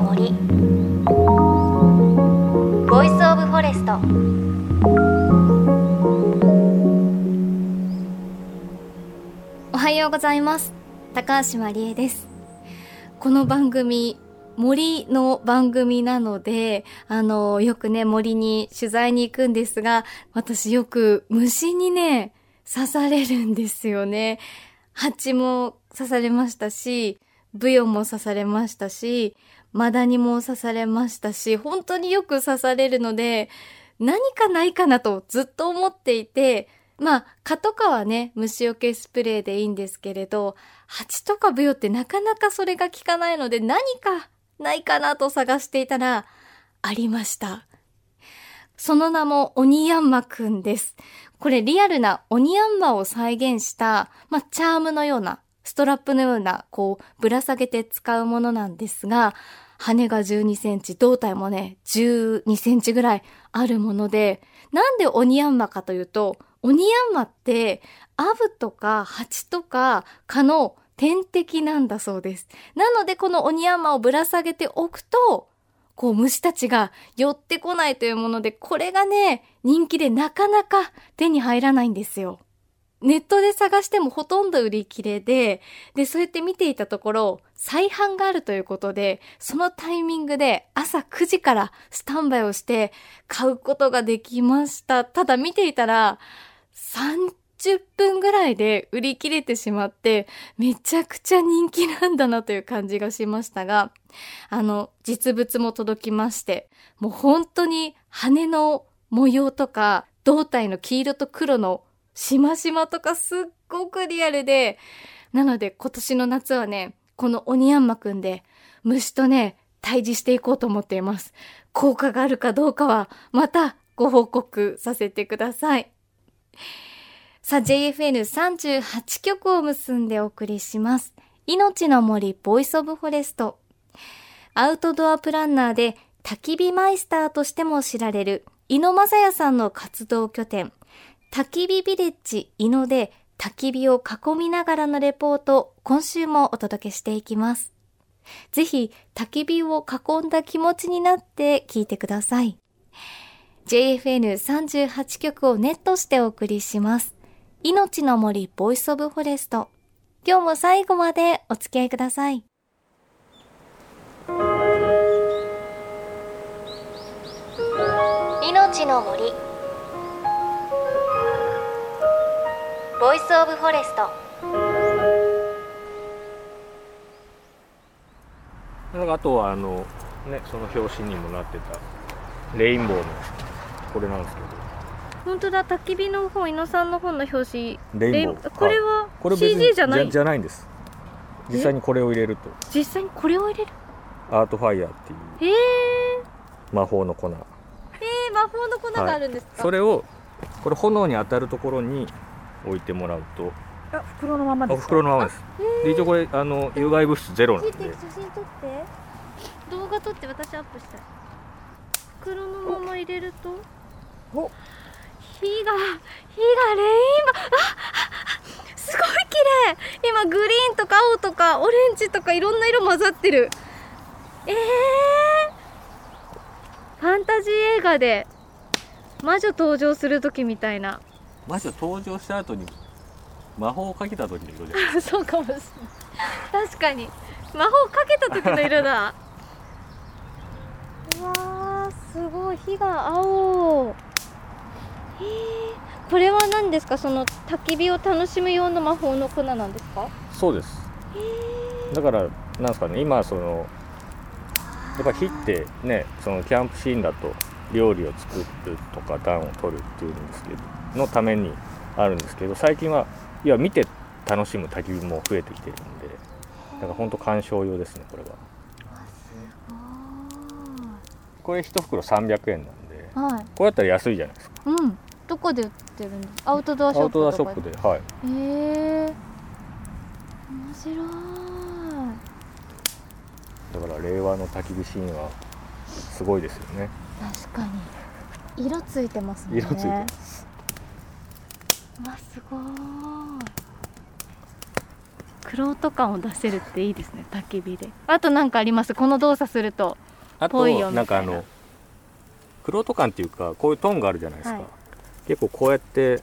の森 Voice of Forest おはようございます。高橋真理恵です。この番組森の番組なので、あの、よくね、森に取材に行くんですが、私よく虫にね、刺されるんですよね。蜂も刺されましたし、ブヨも刺されましたし、マダニも刺されましたし、本当によく刺されるので、何かないかなとずっと思っていて、まあ、蚊とかはね、虫除けスプレーでいいんですけれど、蜂とかブヨってなかなかそれが効かないので、何かないかなと探していたら、ありました。その名もオニヤンマくんです。これリアルなオニヤンマを再現した、まあ、チャームのような、ストラップのような、こう、ぶら下げて使うものなんですが、羽が12センチ、胴体もね、12センチぐらいあるもので、なんでオニヤンマかというと、オニヤンマって、アブとかハチとか蚊の天敵なんだそうです。なのでこのオニヤンマをぶら下げておくと、こう虫たちが寄ってこないというもので、これがね、人気でなかなか手に入らないんですよ。ネットで探してもほとんど売り切れで、で、そうやって見ていたところ、再販があるということで、そのタイミングで朝9時からスタンバイをして買うことができました。ただ見ていたら、10分ぐらいで売り切れてしまって、めちゃくちゃ人気なんだなという感じがしましたが、あの、実物も届きまして、もう本当に羽の模様とか、胴体の黄色と黒のしましまとかすっごくリアルで、なので今年の夏はね、このオニヤンマくんで虫とね、対峙していこうと思っています。効果があるかどうかはまたご報告させてください。さあ、JFN38 曲を結んでお送りします。命の森 Voice of Forest。アウトドアプランナーで焚き火マイスターとしても知られる井野正也さんの活動拠点、焚き火ビレッジ井野で焚き火を囲みながらのレポート、今週もお届けしていきます。ぜひ焚き火を囲んだ気持ちになって聞いてください。JFN38 曲をネットしてお送りします。命の森 Voice of Forest。今日も最後までお付き合いください。命の森 Voice of Forest。なんかあとはあのねその表紙にもなってたレインボーのこれなんですけど。本当だ焚き火の本井野さんの本の表紙。レインボー。これは CG じゃない？じゃないんです。実際にこれを入れると。実際にこれを入れる？アートファイヤーっていう。魔法の粉。えー、魔法の粉があるんですか、はい、それをこれ炎に当たるところに置いてもらうと。あ袋のままです袋のままです。で一応これあの有害物質ゼロなんで。写真撮って。動画撮って私アップしたい。袋のまま入れると。お。火が火がレインボー。あすごい綺麗。今グリーンとか青とかオレンジとかいろんな色混ざってる。えー、ファンタジー映画で魔女登場する時みたいな魔女登場した後に魔法をかけた時の色じゃないそうかもし。れない確かに魔法かけた時の色だうわーすごい火が青へえこれは何ですかその焚き火を楽しむ用の魔法の粉なんですかそうですだからなんですかね今そのやっぱ火ってねそのキャンプシーンだと料理を作るとか暖を取るっていうんですけどのためにあるんですけど最近はいや見て楽しむ焚き火も増えてきてるんでだから本当鑑賞用ですねこれは。これ1袋300円なんで、はい、これだったら安いじゃないですか。うん。どこで売ってるんです？アウトドアショップアウトドアショップではい。へえ面白い。だから令和の焚き火シーンはすごいですよね。確かに。色ついてますね。色ついてますわすごい。クロ感を出せるっていいですね焚き火で。あと何かあります？この動作すると。あとな。なんかあのクロート感っていうかこういうトンがあるじゃないですか、はい。結構こうやって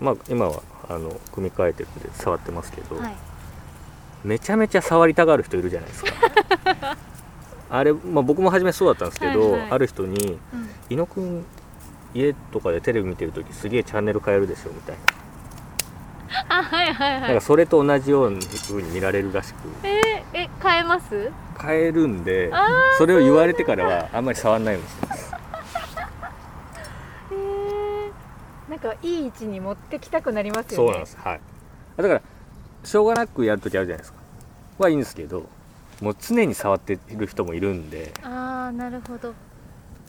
まあ今はあの組み替えてるんで触ってますけど、はい。めちゃめちゃ触りたがる人いるじゃないですか。あれ、まあ、僕も初めそうだったんですけど、はいはい。ある人にうん「伊野くん家とかでテレビ見てる時すげえチャンネル変えるでしょ」みたいな,、あはいはいはい。なんかそれと同じような風に見られるらしく。えー、え変えます？変えるんであそれを言われてからはあんまり触んないようにしてます。え。ー、なんかいい位置に持ってきたくなりますよね。そうなんです。はい。だからしょうがなくやる時あるじゃないですか。はいいんですけどもう常に触っている人もいるんで。ああなるほど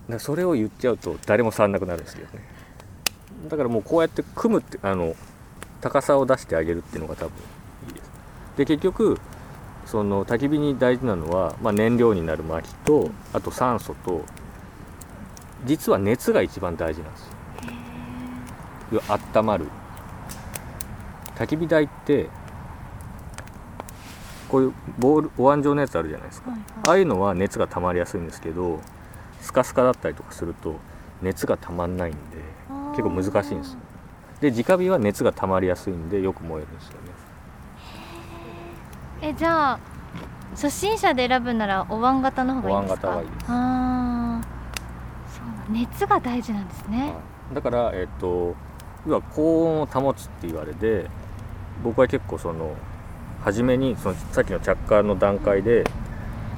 だそれを言っちゃうと誰も触んなくなるんですよね。だからもうこうやって組むってあの高さを出してあげるっていうのが多分いいです。で結局その焚き火に大事なのは、まあ、燃料になる薪とあと酸素と実は熱が一番大事なんですよ。温まる。焚き火台ってこういうボールお椀状のやつあるじゃないですか。はい。ああいうのは熱が溜まりやすいんですけどスカスカだったりとかすると熱が溜まんないんで結構難しいんですよ。で直火は熱が溜まりやすいんでよく燃えるんですよね。えじゃあ初心者で選ぶならお椀型の方がいいですか？お椀型がいいです。ああそう熱が大事なんですね。はい。だからえっ、と要は高温を保つって言われで僕は結構その初めにそのさっきの着火の段階で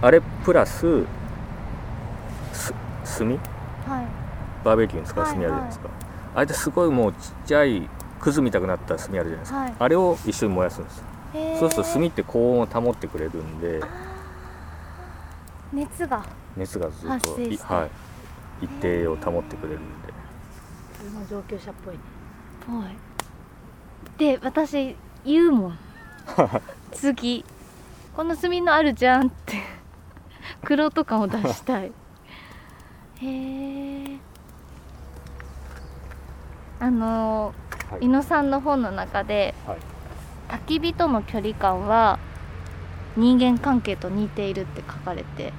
あれプラスす炭？はい。バーベキューに使う炭あるじゃないですか、あれですごいもうちっちゃいくずみたくなった炭あるじゃないですか、はい。あれを一緒に燃やすんですそうすると炭って高温を保ってくれるんで。熱が。熱がずっとはい、一定を保ってくれるんで。普通の上級者っぽいね。ぽい。で私言うもん。次。この炭のあるじゃんって。黒と感を出したいへえあのはい。伊野さんの本の中ではい。焚き火との距離感は人間関係と似ているって書かれて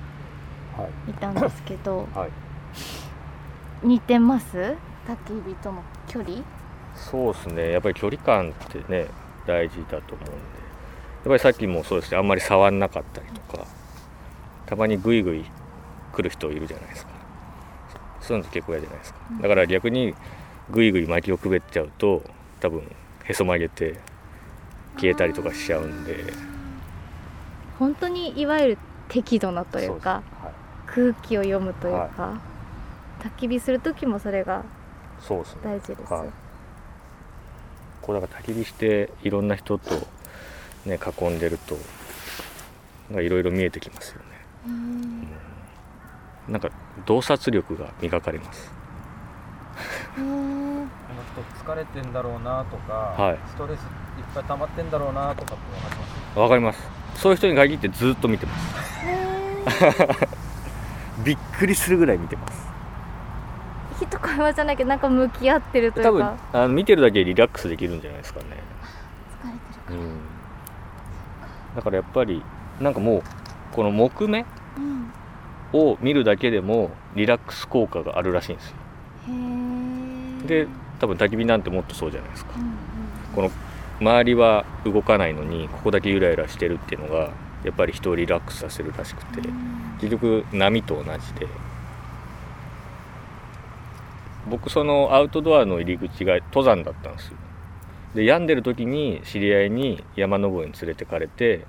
はい。いたんですけど はい。似てます？焚き火との距離？そうですね。やっぱり距離感ってね大事だと思うんで。やっぱりさっきもそうですねあんまり触んなかったりとかたまにグイグイ来る人いるじゃないですかそういうの結構嫌じゃないですか。だから逆にグイグイ薪をくべっちゃうと多分へそ曲げて消えたりとかしちゃうんで。本当にいわゆる適度なというか空気を読むというか、焚き火する時もそれが大事です、はい。こうだから焚き火していろんな人とね囲んでるといろいろ見えてきますよね。うん。なんか洞察力が磨かれます。この人疲れてんだろうなとか、はい。ストレスいっぱい溜まってんだろうなとかって分かります？わかります。そういう人に限ってずっと見てます。びっくりするぐらい見てます。火と会話じゃなきゃなんか向き合ってるとい多分うかあの見てるだけでリラックスできるんじゃないですかね。疲れてるうん。だからやっぱりなんかもうこの木目うんを見るだけでもリラックス効果があるらしいんですよ。で多分焚き火なんてもっとそうじゃないですか。うんうんこの周りは動かないのにここだけゆらゆらしてるっていうのがやっぱり人をリラックスさせるらしくて結局波と同じで。僕そのアウトドアの入り口が登山だったんですよ。で病んでる時に知り合いに山登りに連れてかれて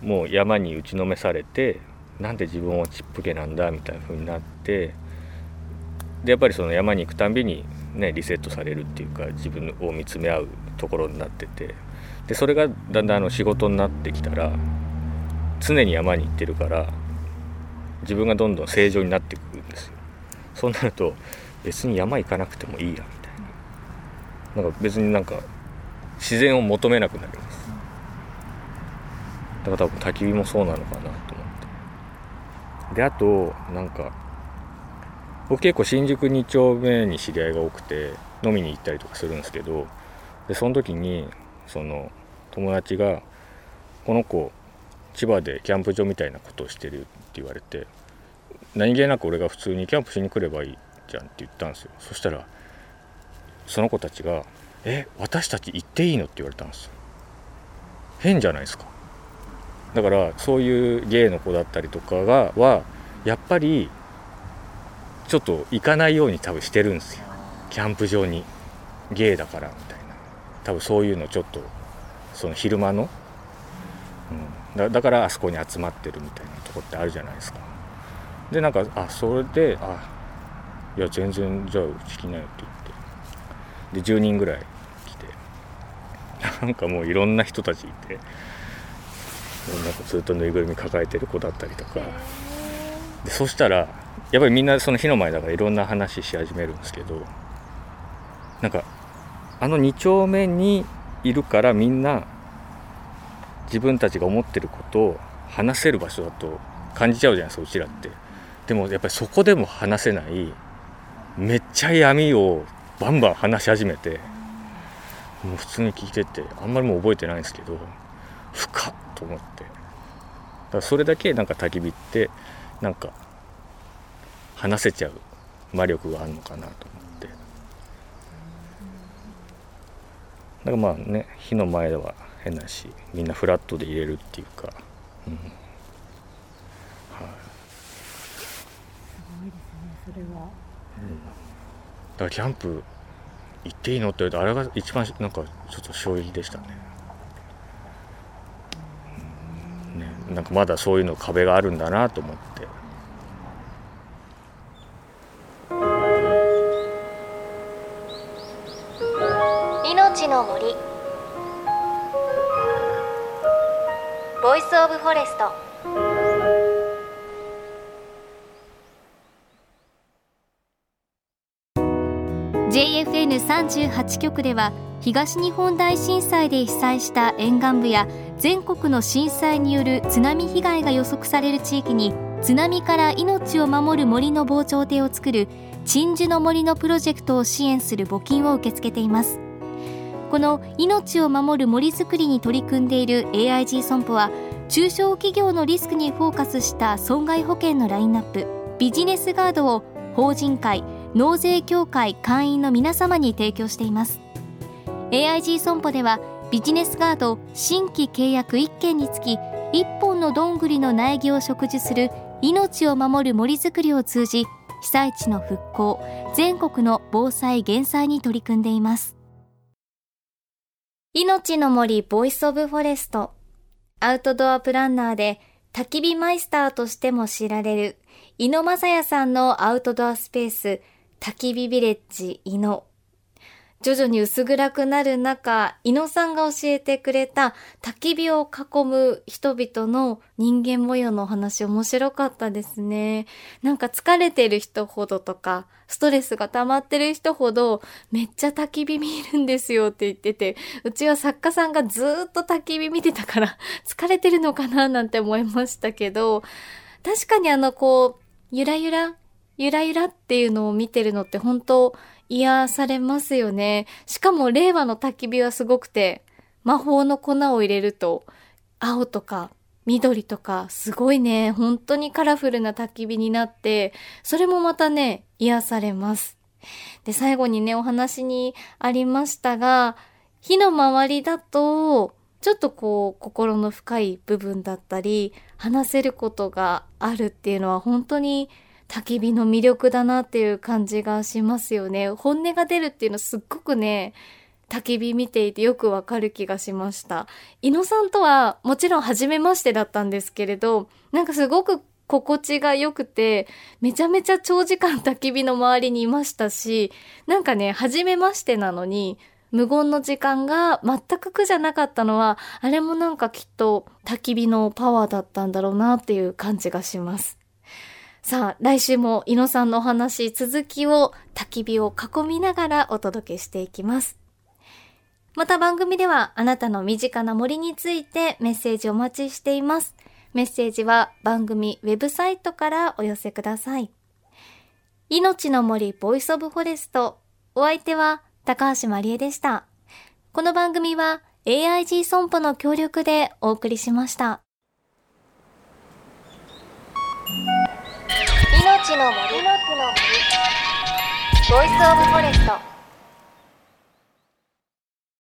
もう山に打ちのめされてなんで自分はちっぷけなんだみたいな風になってでやっぱりその山に行くたんびにねリセットされるっていうか自分を見つめ合うところになっててでそれがだんだんあの仕事になってきたら常に山に行ってるから自分がどんどん正常になってくるんですよ。そうなると別に山行かなくてもいいやみたいな。なんか別になんか自然を求めなくなります。だから多分焚き火もそうなのかなとであとなんか僕結構新宿2丁目に知り合いが多くて飲みに行ったりとかするんですけどでその時にその友達がこの子千葉でキャンプ場みたいなことをしてるって言われて何気なく俺が普通にキャンプしに来ればいいじゃんって言ったんですよそしたらその子たちが「え私たち行っていいの?」って言われたんですよ変じゃないですかだからそういうゲイの子だったりとかがはやっぱりちょっと行かないように多分してるんですよ。キャンプ場にゲイだからみたいな。多分そういうのちょっとその昼間の、うん、だだからあそこに集まってるみたいなとこってあるじゃないですか。でなんかあそれであいや全然じゃあうち来なよって言って。で10人ぐらい来て。なんかもういろんな人たちいて。なんかずっとぬいぐるみ抱えてる子だったりとか。でそしたらやっぱりみんなその火の前だからいろんな話し始めるんですけどなんかあの2丁目にいるからみんな自分たちが思ってることを話せる場所だと感じちゃうじゃないですかうちらって。でもやっぱりそこでも話せないめっちゃ闇をバンバン話し始めてもう普通に聞いててあんまりもう覚えてないんですけど深っと思って。だからそれだけなんか焚き火ってなんか話せちゃう魔力があるのかなと思って。だからまあね火の前では変だしみんなフラットで入れるっていうか、うん。はい、それは。だからキャンプ行っていいのって言われてあれが一番なんかちょっと衝撃でしたね,、うん、ねなんかまだそういうの壁があるんだなと思って。命の森。 Voice of Forest「JFN38 局では東日本大震災で被災した沿岸部や全国の震災による津波被害が予測される地域に津波から命を守る森の防潮堤を作る鎮守の森のプロジェクトを支援する募金を受け付けています。この命を守る森づくりに取り組んでいる AIG 損保は中小企業のリスクにフォーカスした損害保険のラインナップビジネスガードを法人会納税協会会員の皆様に提供しています。AIG 損保ではビジネスガード新規契約1件につき1本のどんぐりの苗木を植樹する命を守る森づくりを通じ被災地の復興全国の防災減災に取り組んでいます。命の森 Voice of Forestアウトドアプランナーで焚き火マイスターとしても知られる井野正也さんのアウトドアスペース焚き火ビレッジ井野徐々に薄暗くなる中、井野さんが教えてくれた焚き火を囲む人々の人間模様のお話面白かったですね。なんか疲れてる人ほどとか、ストレスが溜まってる人ほど、めっちゃ焚き火見るんですよって言ってて、うちは作家さんがずっと焚き火見てたから、疲れてるのかななんて思いましたけど、確かにあのこう、ゆらゆら、ゆらゆらっていうのを見てるのって本当癒されますよね。しかも令和の焚き火はすごくて、魔法の粉を入れると、青とか緑とか、すごいね、本当にカラフルな焚き火になって、それもまたね、癒されます。で、最後にね、お話にありましたが、火の周りだと、ちょっとこう、心の深い部分だったり、話せることがあるっていうのは本当に焚き火の魅力だなっていう感じがしますよね。本音が出るっていうのすっごくね、焚き火見ていてよくわかる気がしました。井野さんとはもちろん初めましてだったんですけれど、なんかすごく心地が良くて、めちゃめちゃ長時間焚き火の周りにいましたし、なんかね、初めましてなのに、無言の時間が全く苦じゃなかったのは、あれもなんかきっと焚き火のパワーだったんだろうなっていう感じがします。さあ、来週も井野さんのお話、続きを焚き火を囲みながらお届けしていきます。また番組ではあなたの身近な森についてメッセージお待ちしています。メッセージは番組ウェブサイトからお寄せください。命の森 Voice of Forest。お相手は高橋まりえでした。この番組は AIG 損保の協力でお送りしました。命の森の木の森。 Voice of Forest。